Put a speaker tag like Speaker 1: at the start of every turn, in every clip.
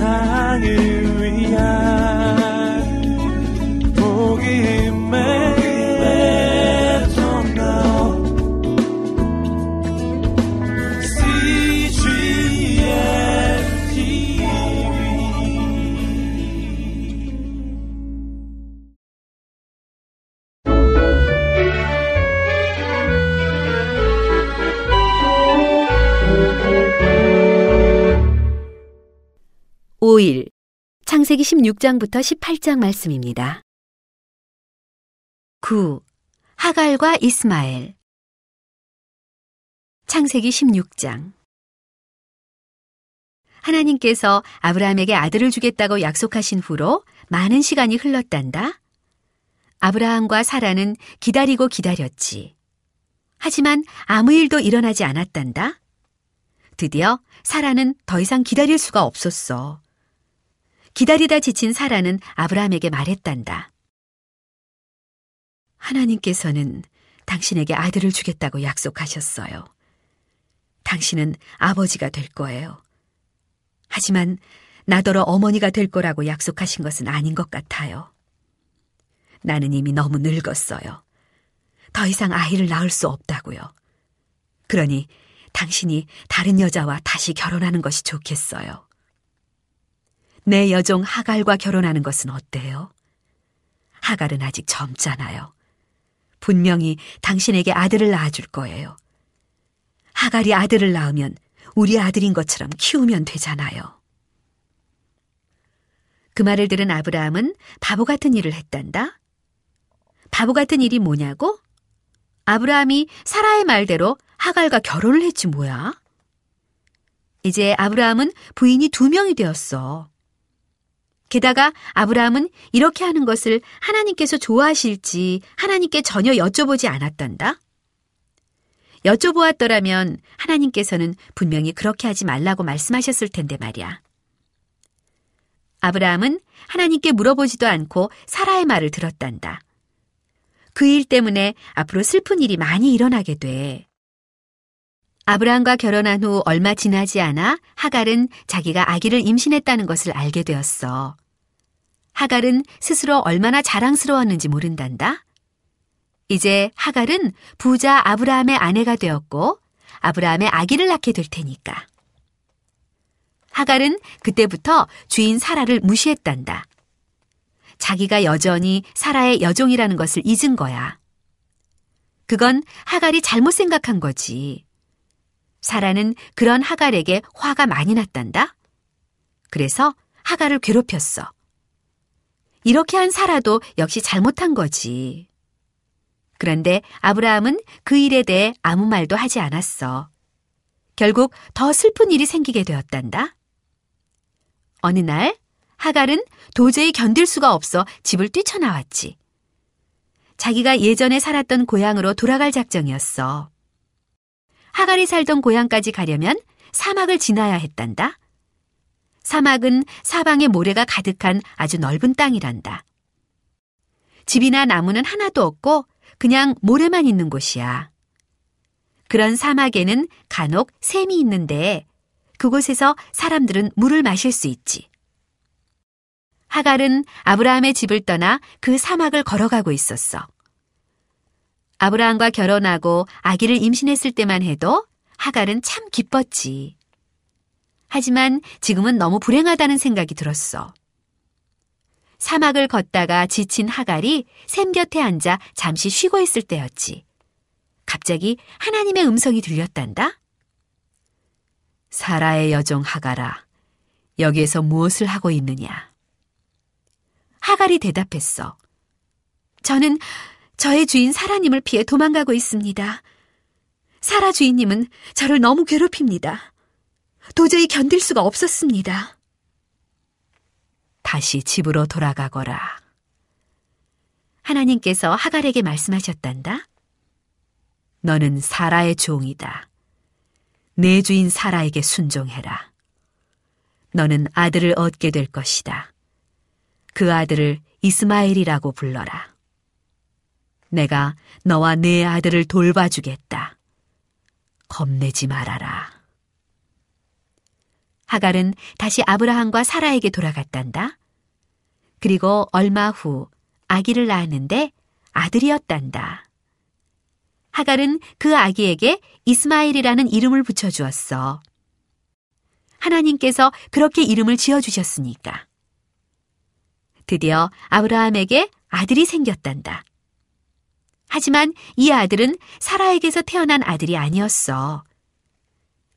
Speaker 1: 세상을
Speaker 2: 창세기 16장부터 18장 말씀입니다. 9. 하갈과 이스마엘 창세기 16장 하나님께서 아브라함에게 아들을 주겠다고 약속하신 후로 많은 시간이 흘렀단다. 아브라함과 사라는 기다리고 기다렸지. 하지만 아무 일도 일어나지 않았단다. 드디어 사라는 더 이상 기다릴 수가 없었어. 기다리다 지친 사라는 아브라함에게 말했단다. 하나님께서는 당신에게 아들을 주겠다고 약속하셨어요. 당신은 아버지가 될 거예요. 하지만 나더러 어머니가 될 거라고 약속하신 것은 아닌 것 같아요. 나는 이미 너무 늙었어요. 더 이상 아이를 낳을 수 없다고요. 그러니 당신이 다른 여자와 다시 결혼하는 것이 좋겠어요. 내 여종 하갈과 결혼하는 것은 어때요? 하갈은 아직 젊잖아요. 분명히 당신에게 아들을 낳아줄 거예요. 하갈이 아들을 낳으면 우리 아들인 것처럼 키우면 되잖아요. 그 말을 들은 아브라함은 바보 같은 일을 했단다. 바보 같은 일이 뭐냐고? 아브라함이 사라의 말대로 하갈과 결혼을 했지 뭐야? 이제 아브라함은 부인이 두 명이 되었어. 게다가 아브라함은 이렇게 하는 것을 하나님께서 좋아하실지 하나님께 전혀 여쭤보지 않았단다. 여쭤보았더라면 하나님께서는 분명히 그렇게 하지 말라고 말씀하셨을 텐데 말이야. 아브라함은 하나님께 물어보지도 않고 사라의 말을 들었단다. 그 일 때문에 앞으로 슬픈 일이 많이 일어나게 돼. 아브라함과 결혼한 후 얼마 지나지 않아 하갈은 자기가 아기를 임신했다는 것을 알게 되었어. 하갈은 스스로 얼마나 자랑스러웠는지 모른단다. 이제 하갈은 부자 아브라함의 아내가 되었고 아브라함의 아기를 낳게 될 테니까. 하갈은 그때부터 주인 사라를 무시했단다. 자기가 여전히 사라의 여종이라는 것을 잊은 거야. 그건 하갈이 잘못 생각한 거지. 사라는 그런 하갈에게 화가 많이 났단다. 그래서 하갈을 괴롭혔어. 이렇게 한 사라도 역시 잘못한 거지. 그런데 아브라함은 그 일에 대해 아무 말도 하지 않았어. 결국 더 슬픈 일이 생기게 되었단다. 어느 날 하갈은 도저히 견딜 수가 없어 집을 뛰쳐나왔지. 자기가 예전에 살았던 고향으로 돌아갈 작정이었어. 하갈이 살던 고향까지 가려면 사막을 지나야 했단다. 사막은 사방에 모래가 가득한 아주 넓은 땅이란다. 집이나 나무는 하나도 없고 그냥 모래만 있는 곳이야. 그런 사막에는 간혹 샘이 있는데 그곳에서 사람들은 물을 마실 수 있지. 하갈은 아브라함의 집을 떠나 그 사막을 걸어가고 있었어. 아브라함과 결혼하고 아기를 임신했을 때만 해도 하갈은 참 기뻤지. 하지만 지금은 너무 불행하다는 생각이 들었어. 사막을 걷다가 지친 하갈이 샘 곁에 앉아 잠시 쉬고 있을 때였지. 갑자기 하나님의 음성이 들렸단다. 사라의 여종 하갈아, 여기에서 무엇을 하고 있느냐? 하갈이 대답했어. 저는 저의 주인 사라님을 피해 도망가고 있습니다. 사라 주인님은 저를 너무 괴롭힙니다. 도저히 견딜 수가 없었습니다. 다시 집으로 돌아가거라. 하나님께서 하갈에게 말씀하셨단다. 너는 사라의 종이다. 내 주인 사라에게 순종해라. 너는 아들을 얻게 될 것이다. 그 아들을 이스마엘이라고 불러라. 내가 너와 내 아들을 돌봐주겠다. 겁내지 말아라. 하갈은 다시 아브라함과 사라에게 돌아갔단다. 그리고 얼마 후 아기를 낳았는데 아들이었단다. 하갈은 그 아기에게 이스마일이라는 이름을 붙여주었어. 하나님께서 그렇게 이름을 지어주셨으니까. 드디어 아브라함에게 아들이 생겼단다. 하지만 이 아들은 사라에게서 태어난 아들이 아니었어.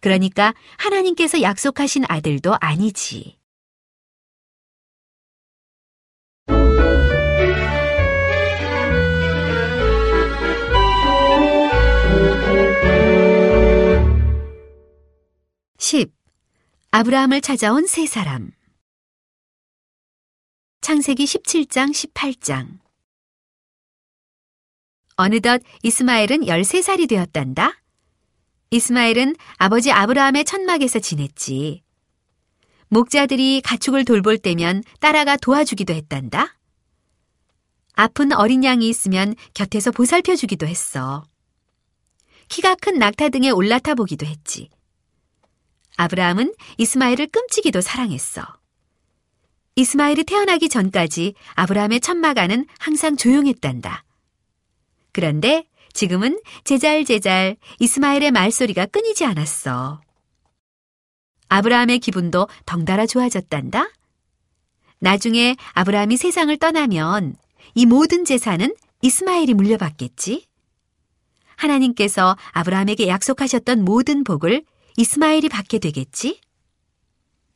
Speaker 2: 그러니까 하나님께서 약속하신 아들도 아니지. (10) 아브라함을 찾아온 세 사람 창세기 17장 18장 어느덧 이스마엘은 13살이 되었단다. 이스마엘은 아버지 아브라함의 천막에서 지냈지. 목자들이 가축을 돌볼 때면 따라가 도와주기도 했단다. 아픈 어린 양이 있으면 곁에서 보살펴 주기도 했어. 키가 큰 낙타 등에 올라타 보기도 했지. 아브라함은 이스마엘을 끔찍이도 사랑했어. 이스마엘이 태어나기 전까지 아브라함의 천막 안은 항상 조용했단다. 그런데 지금은 제잘제잘 이스마엘의 말소리가 끊이지 않았어. 아브라함의 기분도 덩달아 좋아졌단다. 나중에 아브라함이 세상을 떠나면 이 모든 재산은 이스마엘이 물려받겠지. 하나님께서 아브라함에게 약속하셨던 모든 복을 이스마엘이 받게 되겠지.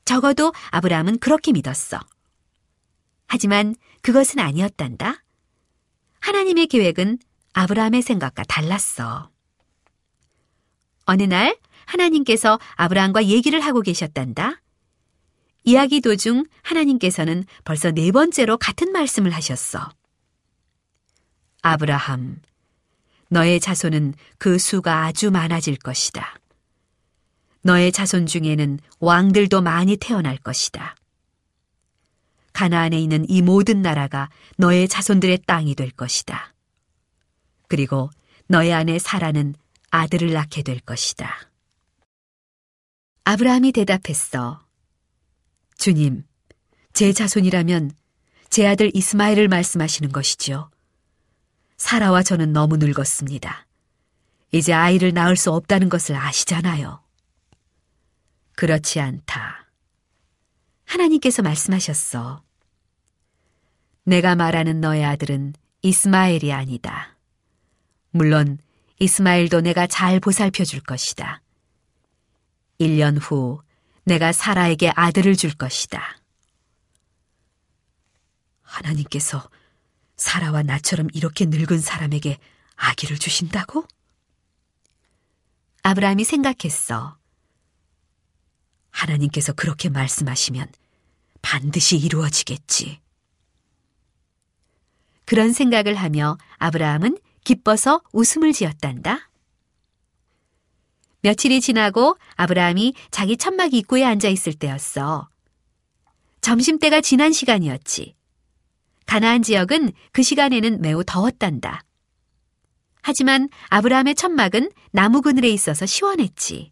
Speaker 2: 적어도 아브라함은 그렇게 믿었어. 하지만 그것은 아니었단다. 하나님의 계획은 아브라함의 생각과 달랐어. 어느 날 하나님께서 아브라함과 얘기를 하고 계셨단다. 이야기 도중 하나님께서는 벌써 네 번째로 같은 말씀을 하셨어. 아브라함, 너의 자손은 그 수가 아주 많아질 것이다. 너의 자손 중에는 왕들도 많이 태어날 것이다. 가나안에 있는 이 모든 나라가 너의 자손들의 땅이 될 것이다. 그리고 너의 아내 사라는 아들을 낳게 될 것이다. 아브라함이 대답했어. 주님, 제 자손이라면 제 아들 이스마엘을 말씀하시는 것이지요. 사라와 저는 너무 늙었습니다. 이제 아이를 낳을 수 없다는 것을 아시잖아요. 그렇지 않다. 하나님께서 말씀하셨어. 내가 말하는 너의 아들은 이스마엘이 아니다. 물론 이스마엘도 내가 잘 보살펴 줄 것이다. 1년 후 내가 사라에게 아들을 줄 것이다. 하나님께서 사라와 나처럼 이렇게 늙은 사람에게 아기를 주신다고? 아브라함이 생각했어. 하나님께서 그렇게 말씀하시면 반드시 이루어지겠지. 그런 생각을 하며 아브라함은 기뻐서 웃음을 지었단다. 며칠이 지나고 아브라함이 자기 천막 입구에 앉아 있을 때였어. 점심때가 지난 시간이었지. 가나안 지역은 그 시간에는 매우 더웠단다. 하지만 아브라함의 천막은 나무 그늘에 있어서 시원했지.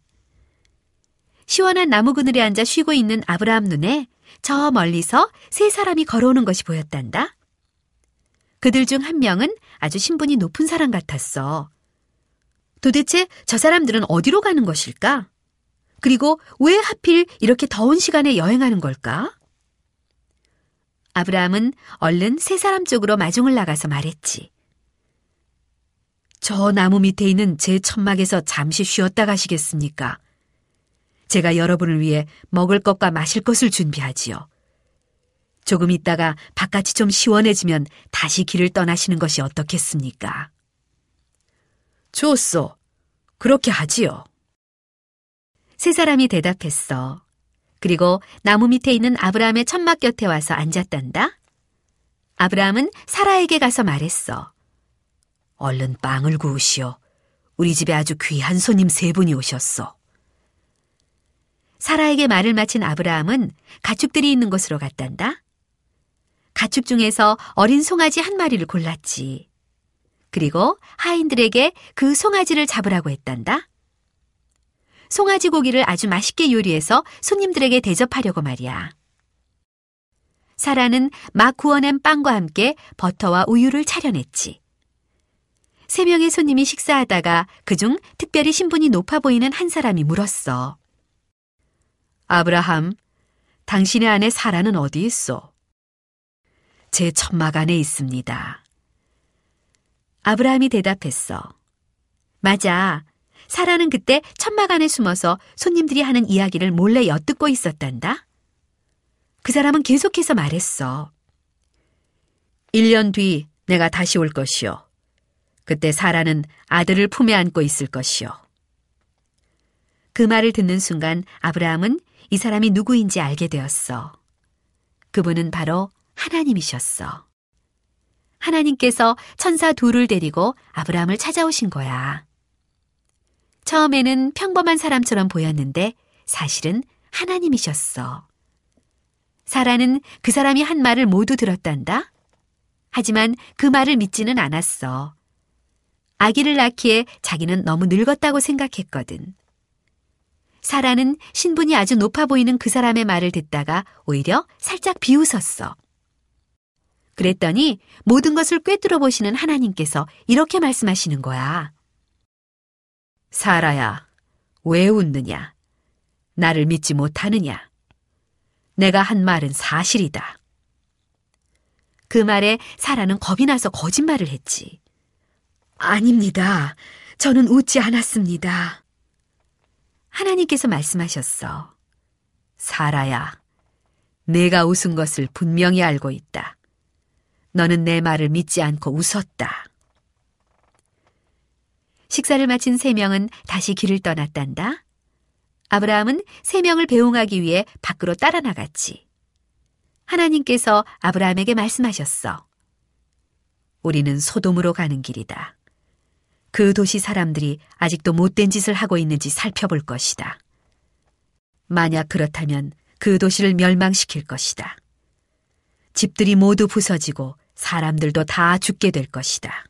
Speaker 2: 시원한 나무 그늘에 앉아 쉬고 있는 아브라함 눈에 저 멀리서 세 사람이 걸어오는 것이 보였단다. 그들 중 한 명은 아주 신분이 높은 사람 같았어. 도대체 저 사람들은 어디로 가는 것일까? 그리고 왜 하필 이렇게 더운 시간에 여행하는 걸까? 아브라함은 얼른 세 사람 쪽으로 마중을 나가서 말했지. 저 나무 밑에 있는 제 천막에서 잠시 쉬었다 가시겠습니까? 제가 여러분을 위해 먹을 것과 마실 것을 준비하지요. 조금 있다가 바깥이 좀 시원해지면 다시 길을 떠나시는 것이 어떻겠습니까? 좋소. 그렇게 하지요. 세 사람이 대답했어. 그리고 나무 밑에 있는 아브라함의 천막 곁에 와서 앉았단다. 아브라함은 사라에게 가서 말했어. 얼른 빵을 구우시오. 우리 집에 아주 귀한 손님 세 분이 오셨어. 사라에게 말을 마친 아브라함은 가축들이 있는 곳으로 갔단다. 가축 중에서 어린 송아지 한 마리를 골랐지. 그리고 하인들에게 그 송아지를 잡으라고 했단다. 송아지 고기를 아주 맛있게 요리해서 손님들에게 대접하려고 말이야. 사라는 막 구워낸 빵과 함께 버터와 우유를 차려냈지. 세 명의 손님이 식사하다가 그중 특별히 신분이 높아 보이는 한 사람이 물었어. 아브라함, 당신의 아내 사라는 어디 있어? 제 천막 안에 있습니다. 아브라함이 대답했어. 맞아. 사라는 그때 천막 안에 숨어서 손님들이 하는 이야기를 몰래 엿듣고 있었단다. 그 사람은 계속해서 말했어. 1년 뒤 내가 다시 올 것이요. 그때 사라는 아들을 품에 안고 있을 것이요. 그 말을 듣는 순간 아브라함은 이 사람이 누구인지 알게 되었어. 그분은 바로 하나님이셨어. 하나님께서 천사 둘을 데리고 아브라함을 찾아오신 거야. 처음에는 평범한 사람처럼 보였는데 사실은 하나님이셨어. 사라는 그 사람이 한 말을 모두 들었단다. 하지만 그 말을 믿지는 않았어. 아기를 낳기에 자기는 너무 늙었다고 생각했거든. 사라는 신분이 아주 높아 보이는 그 사람의 말을 듣다가 오히려 살짝 비웃었어. 그랬더니 모든 것을 꿰뚫어 보시는 하나님께서 이렇게 말씀하시는 거야. 사라야, 왜 웃느냐? 나를 믿지 못하느냐? 내가 한 말은 사실이다. 그 말에 사라는 겁이 나서 거짓말을 했지. 아닙니다. 저는 웃지 않았습니다. 하나님께서 말씀하셨어. 사라야, 내가 웃은 것을 분명히 알고 있다. 너는 내 말을 믿지 않고 웃었다. 식사를 마친 세 명은 다시 길을 떠났단다. 아브라함은 세 명을 배웅하기 위해 밖으로 따라 나갔지. 하나님께서 아브라함에게 말씀하셨어. 우리는 소돔으로 가는 길이다. 그 도시 사람들이 아직도 못된 짓을 하고 있는지 살펴볼 것이다. 만약 그렇다면 그 도시를 멸망시킬 것이다. 집들이 모두 부서지고 사람들도 다 죽게 될 것이다.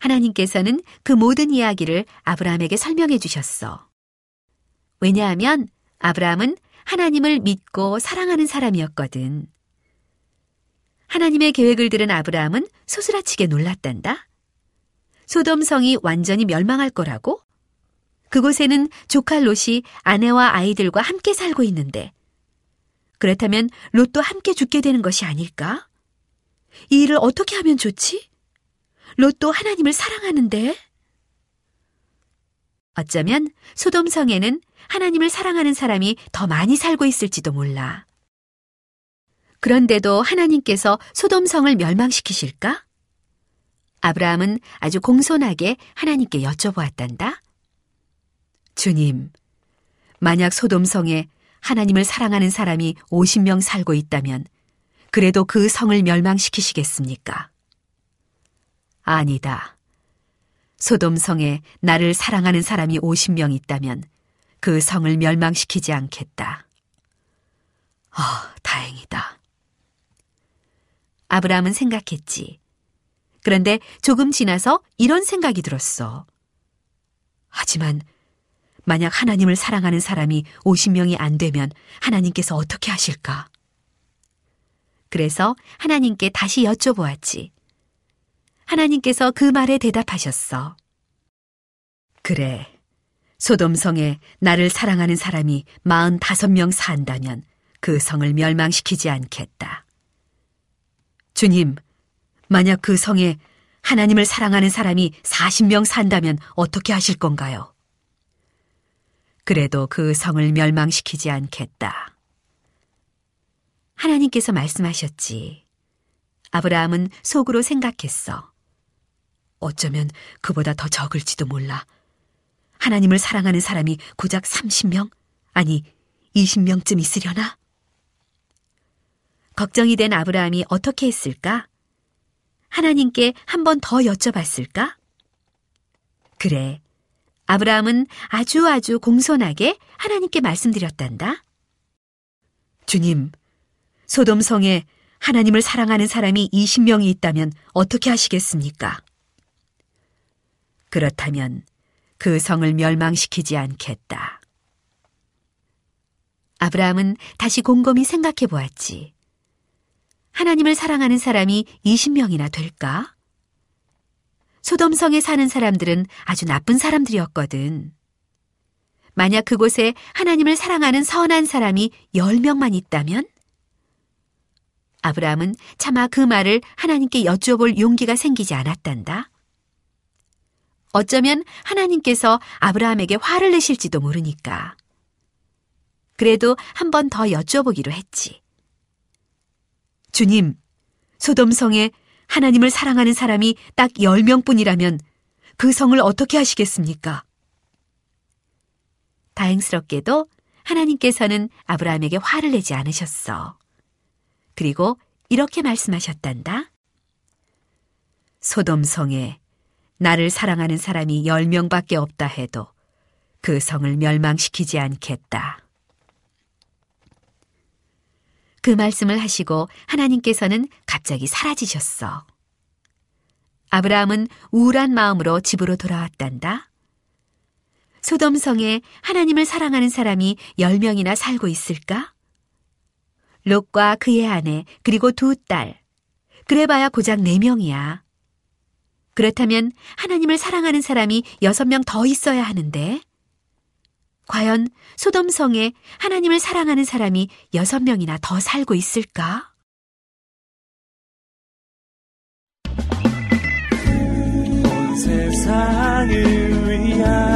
Speaker 2: 하나님께서는 그 모든 이야기를 아브라함에게 설명해 주셨어. 왜냐하면 아브라함은 하나님을 믿고 사랑하는 사람이었거든. 하나님의 계획을 들은 아브라함은 소스라치게 놀랐단다. 소돔성이 완전히 멸망할 거라고? 그곳에는 조카 롯이 아내와 아이들과 함께 살고 있는데 그렇다면 롯도 함께 죽게 되는 것이 아닐까? 이 일을 어떻게 하면 좋지? 롯도 하나님을 사랑하는데? 어쩌면 소돔성에는 하나님을 사랑하는 사람이 더 많이 살고 있을지도 몰라. 그런데도 하나님께서 소돔성을 멸망시키실까? 아브라함은 아주 공손하게 하나님께 여쭤보았단다. 주님, 만약 소돔성에 하나님을 사랑하는 사람이 50명 살고 있다면 그래도 그 성을 멸망시키시겠습니까? 아니다. 소돔성에 나를 사랑하는 사람이 50명 있다면 그 성을 멸망시키지 않겠다. 아, 다행이다. 아브라함은 생각했지. 그런데 조금 지나서 이런 생각이 들었어. 하지만 만약 하나님을 사랑하는 사람이 50명이 안 되면 하나님께서 어떻게 하실까? 그래서 하나님께 다시 여쭤보았지. 하나님께서 그 말에 대답하셨어. 그래. 소돔성에 나를 사랑하는 사람이 45명 산다면 그 성을 멸망시키지 않겠다. 주님, 만약 그 성에 하나님을 사랑하는 사람이 40명 산다면 어떻게 하실 건가요? 그래도 그 성을 멸망시키지 않겠다. 하나님께서 말씀하셨지. 아브라함은 속으로 생각했어. 어쩌면 그보다 더 적을지도 몰라. 하나님을 사랑하는 사람이 고작 30명? 아니, 20명쯤 있으려나? 걱정이 된 아브라함이 어떻게 했을까? 하나님께 한 번 더 여쭤봤을까? 그래. 아브라함은 아주 아주 공손하게 하나님께 말씀드렸단다. 주님, 소돔성에 하나님을 사랑하는 사람이 20명이 있다면 어떻게 하시겠습니까? 그렇다면 그 성을 멸망시키지 않겠다. 아브라함은 다시 곰곰이 생각해 보았지. 하나님을 사랑하는 사람이 20명이나 될까? 소돔성에 사는 사람들은 아주 나쁜 사람들이었거든. 만약 그곳에 하나님을 사랑하는 선한 사람이 10명만 있다면? 아브라함은 차마 그 말을 하나님께 여쭈어볼 용기가 생기지 않았단다. 어쩌면 하나님께서 아브라함에게 화를 내실지도 모르니까. 그래도 한 번 더 여쭈어보기로 했지. 주님, 소돔성에 하나님을 사랑하는 사람이 딱 10명뿐이라면 그 성을 어떻게 하시겠습니까? 다행스럽게도 하나님께서는 아브라함에게 화를 내지 않으셨어. 그리고 이렇게 말씀하셨단다. 소돔성에 나를 사랑하는 사람이 10명밖에 없다 해도 그 성을 멸망시키지 않겠다. 그 말씀을 하시고 하나님께서는 갑자기 사라지셨어. 아브라함은 우울한 마음으로 집으로 돌아왔단다. 소돔성에 하나님을 사랑하는 사람이 10명이나 살고 있을까? 롯과 그의 아내, 그리고 두 딸. 그래봐야 고작 4명이야. 그렇다면 하나님을 사랑하는 사람이 6명 더 있어야 하는데, 과연 소돔성에 하나님을 사랑하는 사람이 여섯 명이나 더 살고 있을까?
Speaker 1: 온 세상을 위한